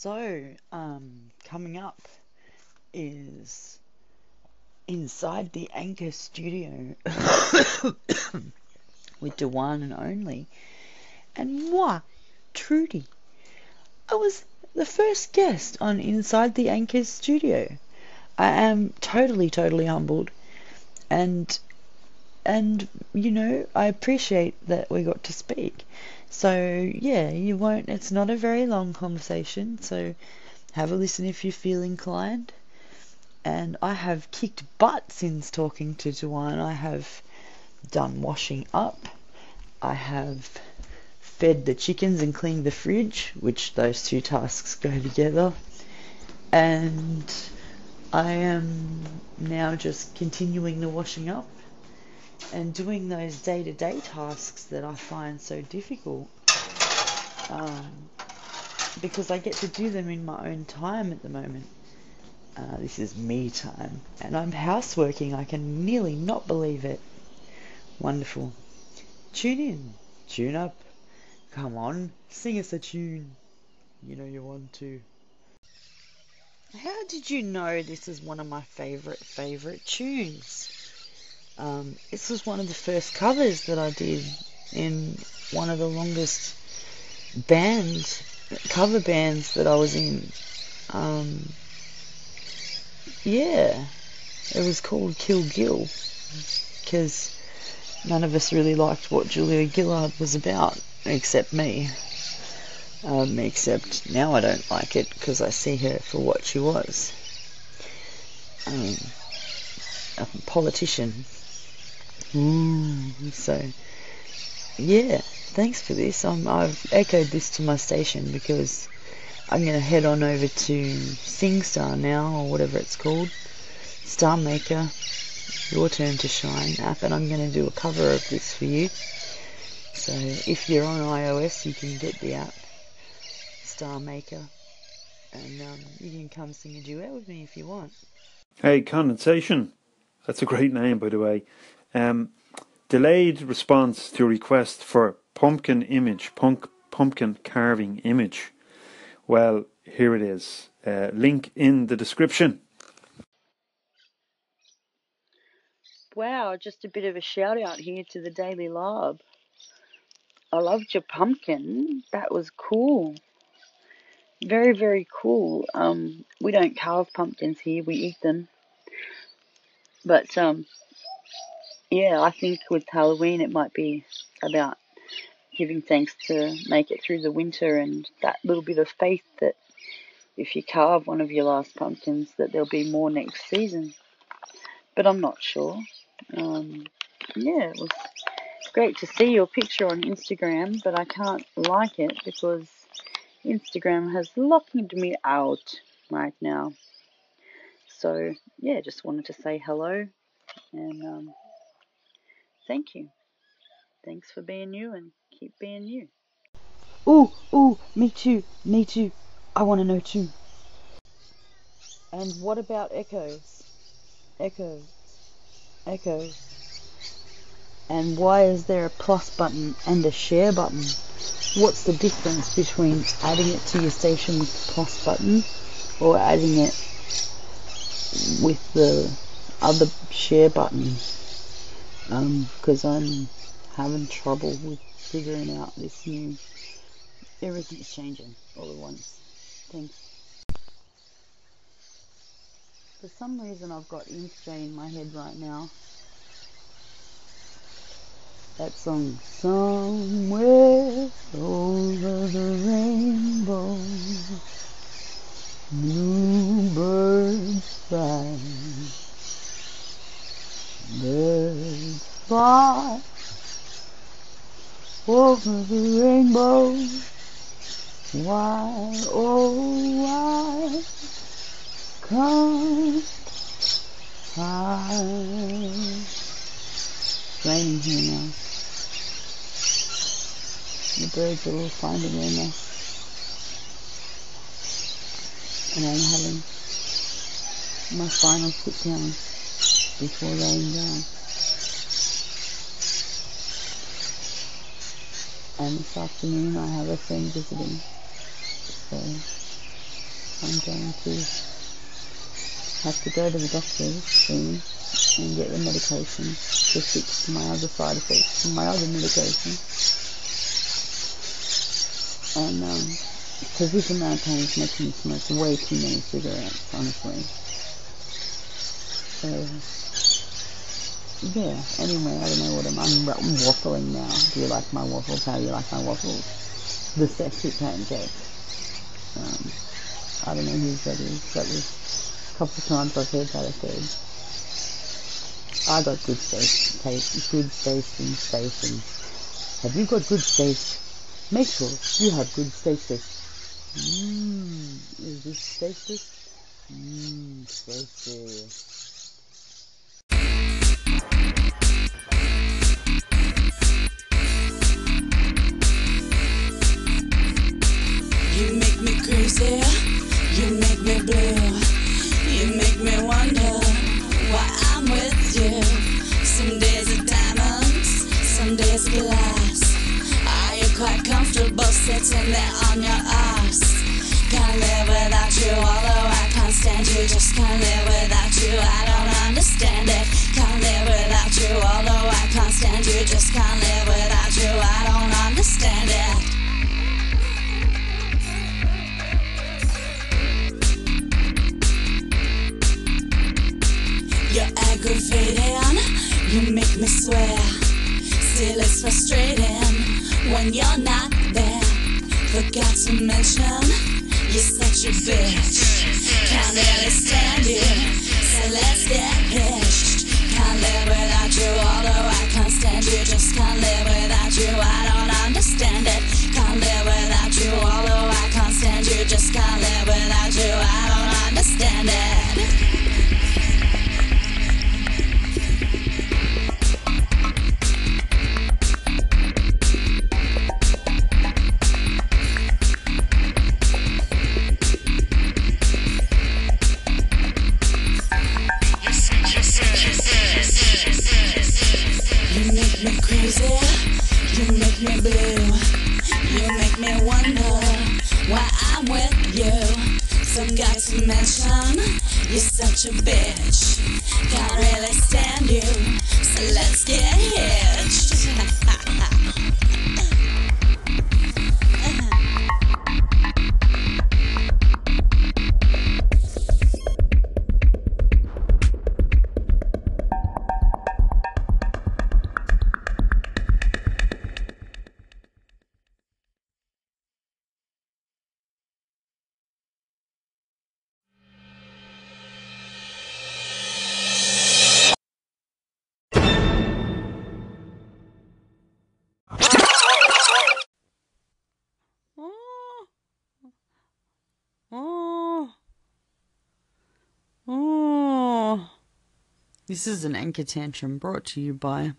So, um, coming up is inside the Anchor Studio with the one and only, and moi, Trudy. I was the first guest on Inside the Anchor Studio. I am totally, totally humbled, and and you know I appreciate that we got to speak. So yeah, you won't. It's not a very long conversation. So have a listen if you feel inclined. And I have kicked butt since talking to Joanne. I have done washing up. I have fed the chickens and cleaned the fridge, which those two tasks go together. And I am now just continuing the washing up and doing those day to day tasks that I find so difficult. Um, because I get to do them in my own time at the moment. Uh, this is me time. And I'm houseworking. I can nearly not believe it. Wonderful. Tune in. Tune up. Come on. Sing us a tune. You know you want to. How did you know this is one of my favourite, favourite tunes? Um, this was one of the first covers that I did in one of the longest bands, cover bands that I was in. Um, yeah, it was called Kill Gill because none of us really liked what Julia Gillard was about, except me. Um, except now I don't like it because I see her for what she was. Um, a politician Mm, so, yeah, thanks for this. Um, I've echoed this to my station because I'm going to head on over to SingStar now, or whatever it's called, Star Maker, Your Turn to Shine app, and I'm going to do a cover of this for you. So if you're on iOS, you can get the app, Star Maker, and um, you can come sing a duet with me if you want. Hey, Condensation. That's a great name, by the way. Um, delayed response to request for pumpkin image, punk, pumpkin carving image. Well, here it is. Uh, link in the description. Wow, just a bit of a shout out here to the Daily Lob. I loved your pumpkin. That was cool. Very, very cool. Um, we don't carve pumpkins here, we eat them. But um, yeah, I think with Halloween it might be about giving thanks to make it through the winter and that little bit of faith that if you carve one of your last pumpkins that there'll be more next season. But I'm not sure. Um, yeah, it was great to see your picture on Instagram, but I can't like it because Instagram has locked me out right now. So yeah, just wanted to say hello and um, Thank you. Thanks for being you and keep being you. Ooh, ooh, me too, me too. I want to know too. And what about echoes? Echoes. Echoes. And why is there a plus button and a share button? What's the difference between adding it to your station with the plus button or adding it with the other share button? Because um, I'm having trouble with figuring out this new. Everything's changing all at once. Thanks. For some reason, I've got Insta in my head right now. That song, Somewhere Over the Rainbow, New Birds Fly. Birds fly over the rainbow. Why, oh, why can't I? It's raining here now. The birds are all finding their nest. And I'm having my final sit down before laying down. And this afternoon I have a friend visiting. So I'm going to have to go to the doctor soon and get the medication to fix my other side effects from my other medication. And um, because this amount of pain is making me smoke way too many cigarettes, honestly. So, yeah, anyway, I don't know what I'm, I'm, I'm waffling now. Do you like my waffles? How do you like my waffles? The sexy pancake. Um, I don't know whose that is. That was a couple of times I've heard that said. I got good taste, taste, good taste and space. And have you got good space? Make sure you have good stasis. Mmm, is this stasis? Mmm, stasis. Crazy, you make me blue, you make me wonder why I'm with you. Some days are diamonds, some days are glass. Are you quite comfortable sitting there on your ass? Can't live without you, although I can't stand you. Just can't live without you, I don't understand it. Can't live without you, although I can't stand you. Just can't live without you, I don't understand it. Aggravating, you make me swear. Still, it's frustrating when you're not there. Forgot to mention, you're such a bitch. Can't really stand you, so let's get hitched. Can't live without you, although I can't stand you. Just can't live without you, I don't understand it. Can't live without you, although I can't stand you. Just can't live without you, I don't understand it. Forgot to mention, you're such a bitch. Can't really stand you, so let's get hitched. This is an anchor tantrum brought to you by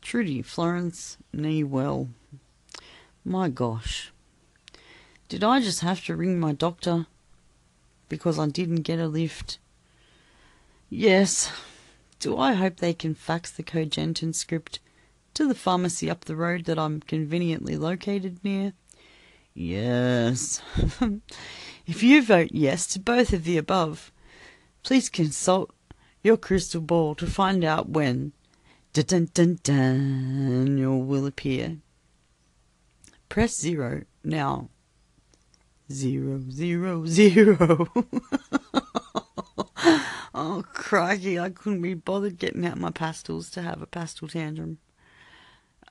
Trudy Florence Neewell. My gosh. Did I just have to ring my doctor because I didn't get a lift? Yes. Do I hope they can fax the Cogentin script to the pharmacy up the road that I'm conveniently located near? Yes. if you vote yes to both of the above, please consult your crystal ball to find out when dun dun Daniel will appear. Press zero now. Zero zero zero. oh crikey! I couldn't be bothered getting out my pastels to have a pastel tantrum.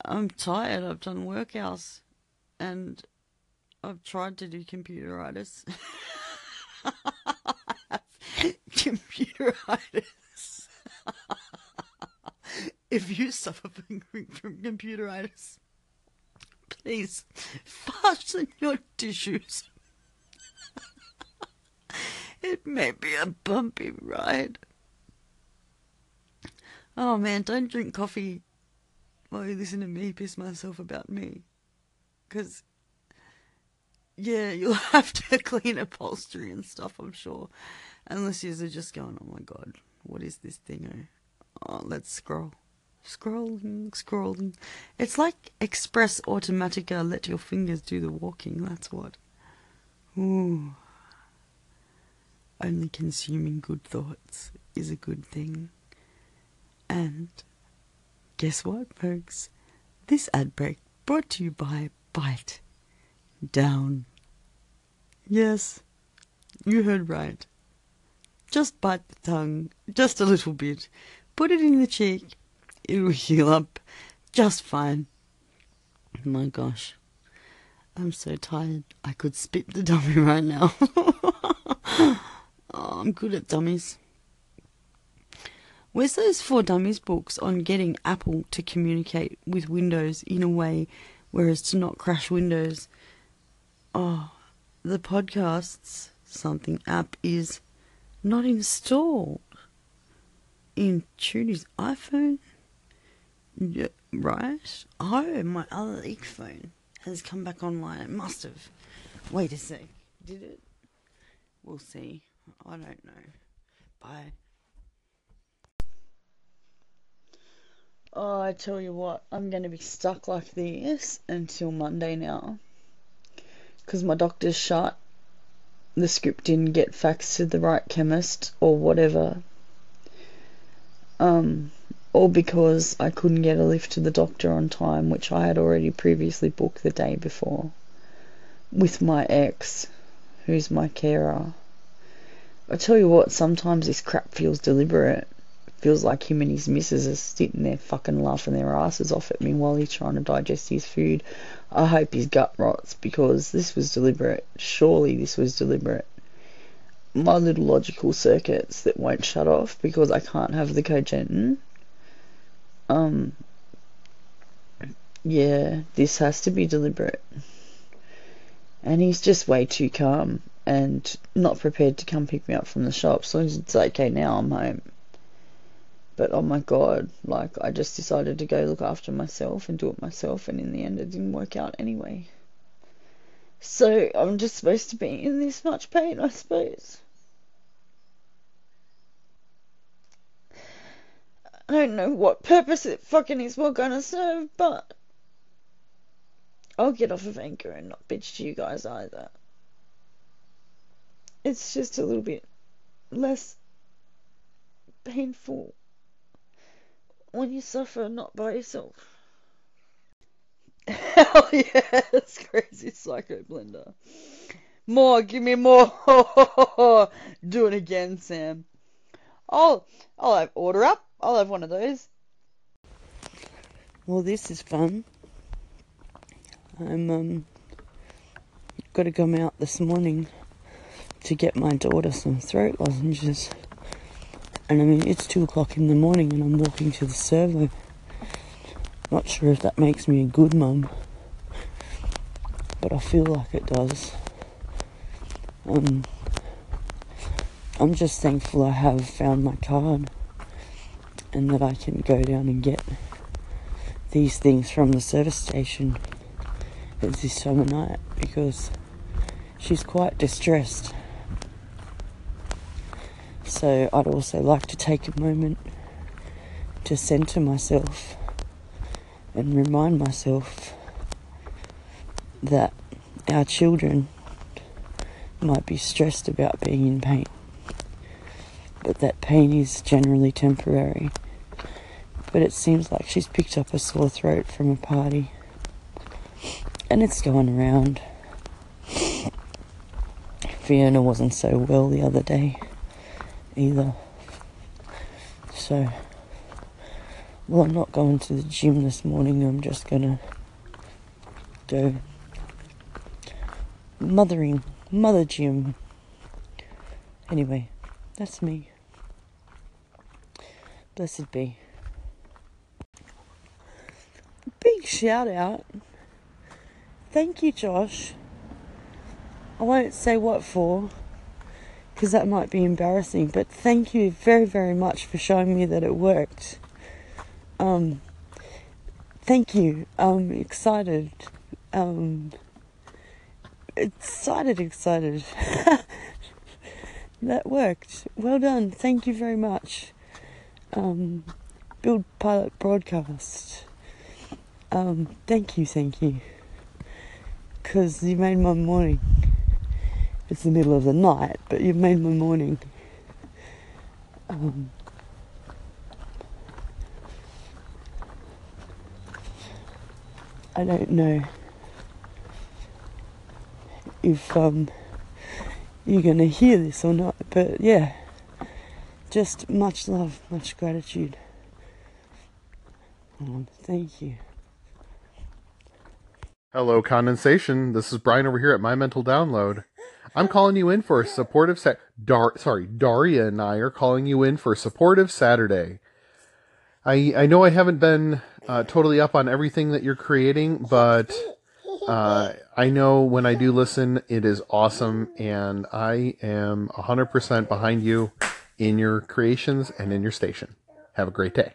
I'm tired. I've done workouts, and I've tried to do computeritis. computeritis. if you suffer from, computeritis, please fasten your tissues. it may be a bumpy ride. Oh man, don't drink coffee while you listen to me piss myself about me. Because yeah, you'll have to clean upholstery and stuff, I'm sure. Unless you're just going, oh my god, what is this thing? Oh, let's scroll. Scrolling, scrolling. It's like Express Automatica, let your fingers do the walking, that's what. Ooh. only consuming good thoughts is a good thing. And guess what, folks? This ad break brought to you by Bite Down. Yes, you heard right. Just bite the tongue, just a little bit. Put it in the cheek, it'll heal up just fine. My gosh, I'm so tired. I could spit the dummy right now. oh, I'm good at dummies. Where's those four dummies books on getting Apple to communicate with Windows in a way whereas to not crash Windows? Oh, the podcasts something app is not installed in Trudy's iPhone. Yeah, right? Oh, my other leak phone has come back online. It must have. Wait a sec. Did it? We'll see. I don't know. Bye. Oh, I tell you what, I'm going to be stuck like this until Monday now. Because my doctor's shut. The script didn't get faxed to the right chemist or whatever. Um, or because I couldn't get a lift to the doctor on time, which I had already previously booked the day before with my ex, who's my carer. I tell you what, sometimes this crap feels deliberate. Feels like him and his missus are sitting there fucking laughing their asses off at me while he's trying to digest his food. I hope his gut rots because this was deliberate. Surely this was deliberate. My little logical circuits that won't shut off because I can't have the cogentin. Um, yeah, this has to be deliberate. And he's just way too calm and not prepared to come pick me up from the shop. So it's okay, now I'm home. But oh my god, like I just decided to go look after myself and do it myself, and in the end, it didn't work out anyway. So I'm just supposed to be in this much pain, I suppose. I don't know what purpose it fucking is well gonna serve, but I'll get off of Anchor and not bitch to you guys either. It's just a little bit less painful when you suffer not by yourself. Hell yes, crazy psycho blender. More, give me more. Do it again, Sam. I'll I'll have order up. I'll have one of those. Well, this is fun. I'm um got to come out this morning to get my daughter some throat lozenges. And I mean, it's two o'clock in the morning and I'm walking to the servo. Not sure if that makes me a good mum, but I feel like it does. Um, I'm just thankful I have found my card and that I can go down and get these things from the service station at this time of night because she's quite distressed. So I'd also like to take a moment to center myself and remind myself that our children might be stressed about being in pain, but that pain is generally temporary. But it seems like she's picked up a sore throat from a party, and it's going around. Fiona wasn't so well the other day either. So, well, I'm not going to the gym this morning. I'm just gonna go mothering, mother gym. Anyway, that's me. Blessed be. Big shout out. Thank you, Josh. I won't say what for because that might be embarrassing. But thank you very, very much for showing me that it worked. Um, thank you. I'm excited. Um, excited, excited. that worked. Well done. Thank you very much. Um, build pilot broadcast. Um, thank you, thank you. Because you made my morning. It's the middle of the night, but you've made my morning. Um, I don't know if um, you're going to hear this or not, but yeah, just much love, much gratitude. Um, thank you. Hello, condensation. This is Brian over here at My Mental Download. I'm calling you in for a supportive sa- Dar- sorry, Daria and I are calling you in for a supportive Saturday. I I know I haven't been uh, totally up on everything that you're creating, but uh, I know when I do listen, it is awesome, and I am 100% behind you in your creations and in your station. Have a great day.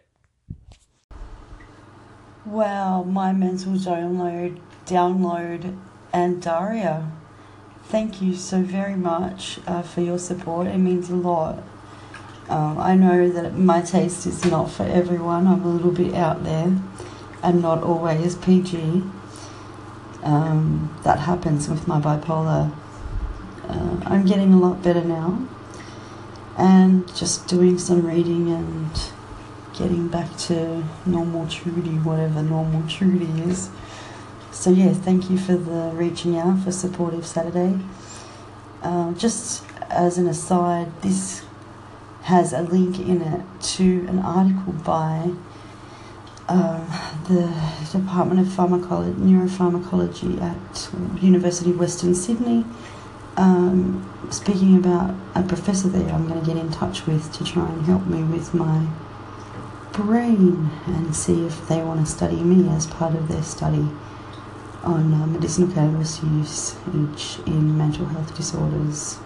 Wow, my mental download, download, and Daria. Thank you so very much uh, for your support. It means a lot. Um, I know that my taste is not for everyone. I'm a little bit out there and not always PG. Um, that happens with my bipolar. Uh, I'm getting a lot better now. And just doing some reading and getting back to normal Trudy, whatever normal Trudy is. So yeah, thank you for the reaching out for supportive Saturday. Uh, just as an aside, this has a link in it to an article by uh, the Department of Pharmacology, Neuropharmacology at University of Western Sydney. Um, speaking about a professor there, I'm going to get in touch with to try and help me with my brain and see if they want to study me as part of their study on uh, medicinal cannabis use in mental health disorders.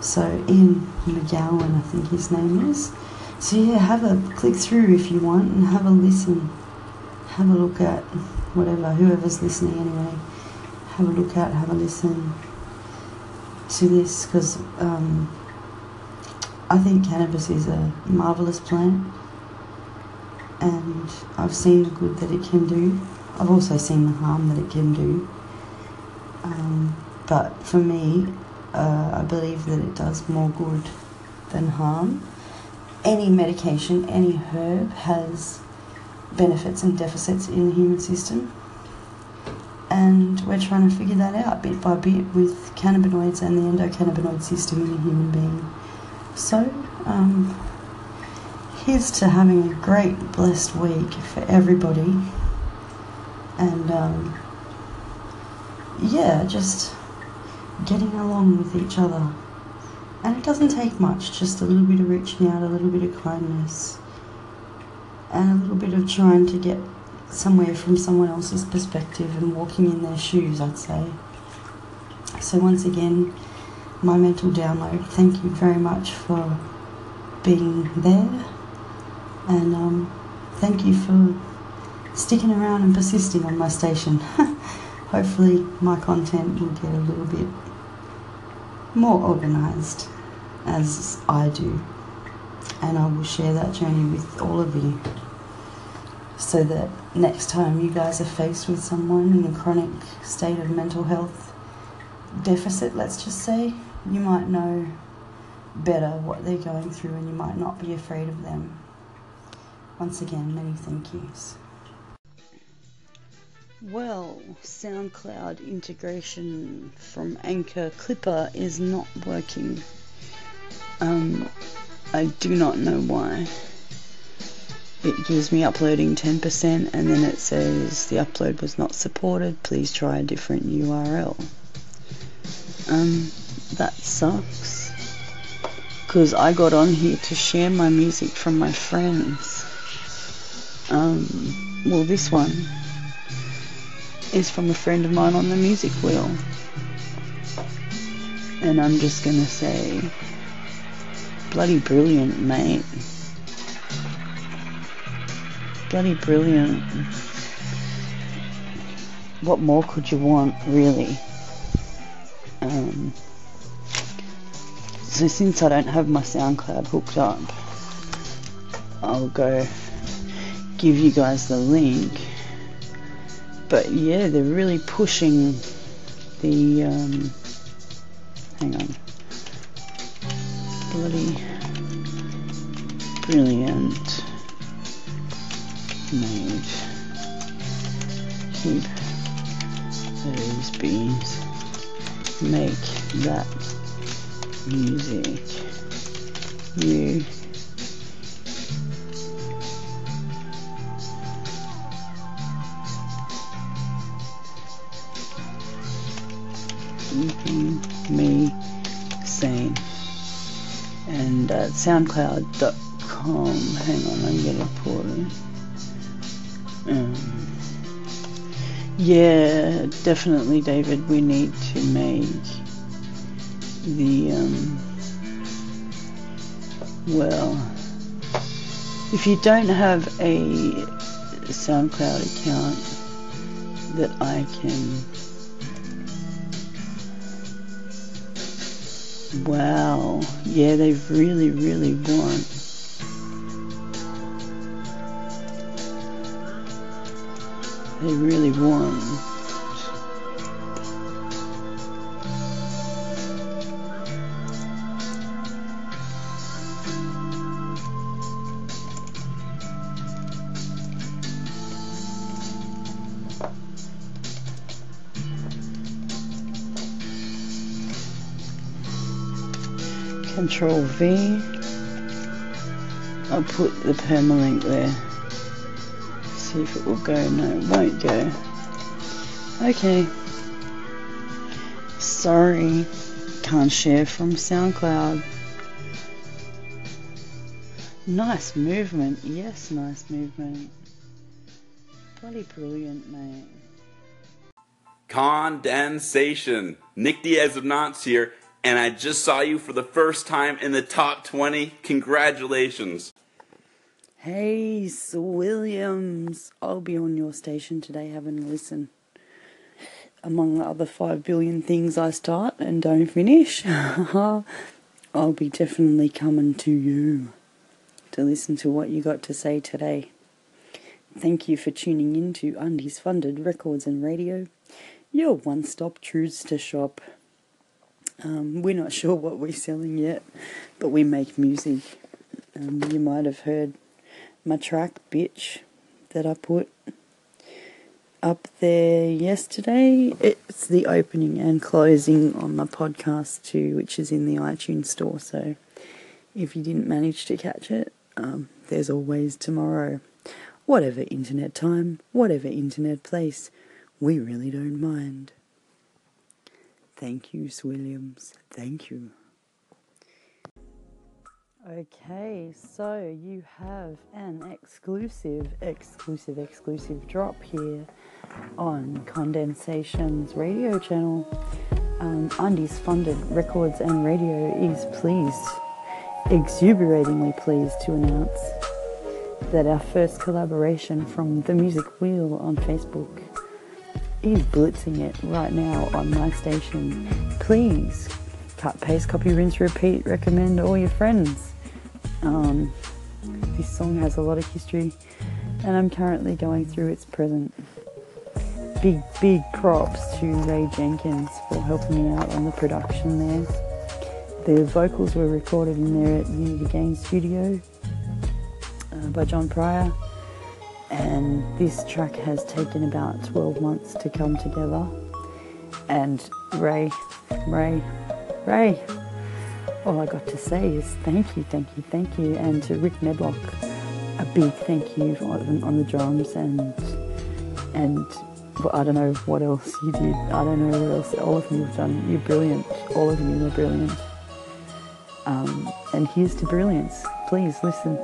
So Ian McGowan, I think his name is. So yeah, have a click through if you want and have a listen. Have a look at whatever, whoever's listening anyway. Have a look at, have a listen to this because um, I think cannabis is a marvelous plant and I've seen the good that it can do. I've also seen the harm that it can do. Um, but for me, uh, I believe that it does more good than harm. Any medication, any herb has benefits and deficits in the human system. And we're trying to figure that out bit by bit with cannabinoids and the endocannabinoid system in a human being. So, um, here's to having a great, blessed week for everybody. And um, yeah, just getting along with each other. And it doesn't take much, just a little bit of reaching out, a little bit of kindness, and a little bit of trying to get somewhere from someone else's perspective and walking in their shoes, I'd say. So, once again, my mental download, thank you very much for being there and um, thank you for sticking around and persisting on my station. Hopefully, my content will get a little bit more organised as I do, and I will share that journey with all of you so that next time you guys are faced with someone in a chronic state of mental health deficit, let's just say, you might know better what they're going through and you might not be afraid of them. Once again, many thank yous. Well, SoundCloud integration from Anchor Clipper is not working. Um, I do not know why. It gives me uploading 10% and then it says the upload was not supported. Please try a different URL. Um, that sucks. Because I got on here to share my music from my friends um, well, this one is from a friend of mine on the music wheel. And I'm just gonna say, bloody brilliant, mate. Bloody brilliant. What more could you want, really? Um, so since I don't have my SoundCloud hooked up, I'll go give you guys the link. But yeah, they're really pushing the um, Hang on. Bloody brilliant made. Keep those bees. Make that music. You keeping me sane. And uh, SoundCloud.com. Hang on, I'm gonna pull it. Yeah, definitely, David. We need to make the um, well. If you don't have a SoundCloud account that I can Wow. Yeah, they really, really want. They really want. Control V. I'll put the permalink there. See if it will go. No, it won't go. Okay. Sorry. Can't share from SoundCloud. Nice movement. Yes, nice movement. Bloody brilliant, mate. Condensation. Nick Diaz of Knots here, and I just saw you for the first time in the top 20. Congratulations. Hey, Sir Williams. I'll be on your station today having a listen. Among the other five billion things I start and don't finish, I'll be definitely coming to you to listen to what you got to say today. Thank you for tuning in to Undies Funded Records and Radio, your one stop Truthster shop. Um, we're not sure what we're selling yet, but we make music. Um, you might have heard my track Bitch that I put up there yesterday. It's the opening and closing on my podcast too, which is in the iTunes store. So if you didn't manage to catch it, um, there's always tomorrow. Whatever internet time, whatever internet place, we really don't mind. Thank you, Williams. Thank you. Okay, so you have an exclusive, exclusive, exclusive drop here on Condensation's radio channel. Um, Undies Funded Records and Radio is pleased, exuberatingly pleased to announce that our first collaboration from The Music Wheel on Facebook is blitzing it right now on my station. Please cut, paste, copy, rinse, repeat, recommend all your friends. Um, this song has a lot of history, and I'm currently going through its present. Big, big props to Ray Jenkins for helping me out on the production there. The vocals were recorded in there at Unity Game Studio uh, by John Pryor, and this track has taken about 12 months to come together. And Ray, Ray, Ray, all I got to say is thank you, thank you, thank you, and to Rick Medlock, a big thank you on, on the drums and and well, I don't know what else you did. I don't know what else all of you have done. You're brilliant. All of you are brilliant. Um, and here's to brilliance. Please listen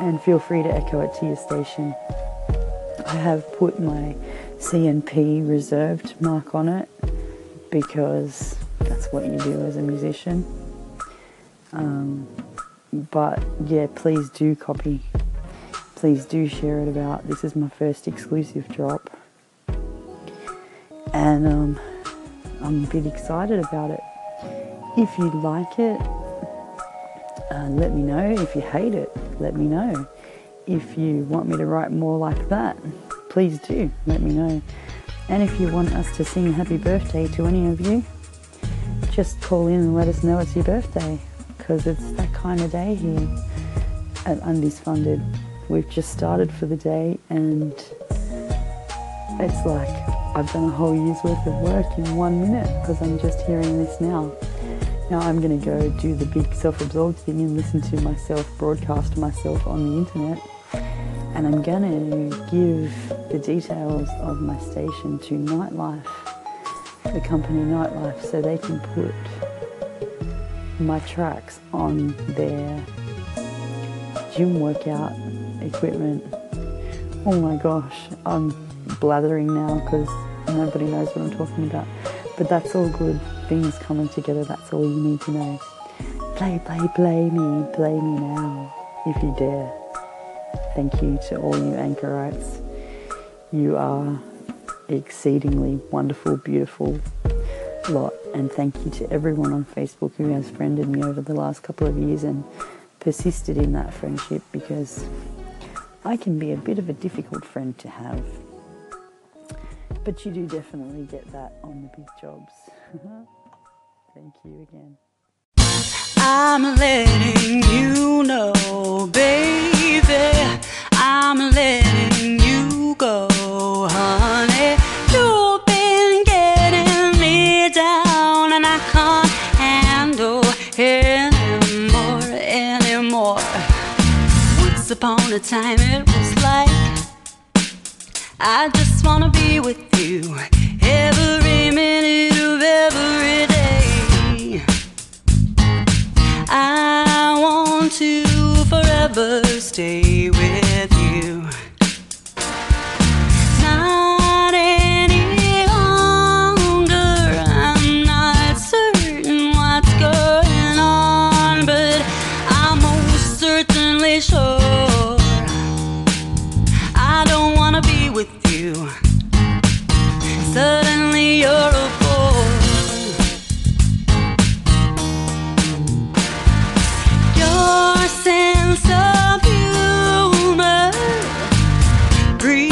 and feel free to echo it to your station. I have put my CNP reserved mark on it because that's what you do as a musician. Um, but yeah, please do copy. Please do share it about. This is my first exclusive drop. And um, I'm a bit excited about it. If you like it, uh, let me know. If you hate it, let me know. If you want me to write more like that, please do let me know. And if you want us to sing happy birthday to any of you, just call in and let us know it's your birthday because it's that kind of day here at Undies Funded. We've just started for the day and it's like I've done a whole year's worth of work in one minute because I'm just hearing this now. Now I'm going to go do the big self-absorbed thing and listen to myself broadcast myself on the internet. And I'm going to give the details of my station to Nightlife, the company Nightlife, so they can put my tracks on their gym workout equipment. Oh my gosh, I'm blathering now because nobody knows what I'm talking about. But that's all good. Things coming together, that's all you need to know. Play, play, play me, play me now, if you dare. Thank you to all you anchorites. You are exceedingly wonderful, beautiful lot. And thank you to everyone on Facebook who has friended me over the last couple of years and persisted in that friendship because I can be a bit of a difficult friend to have. But you do definitely get that on the big jobs. Thank you again. I'm letting you know, baby. I'm letting you go, honey. You've been getting me down, and I can't handle anymore, anymore. Once upon a time, it was like I just wanna be with you every minute of every I want to forever stay with you. Previously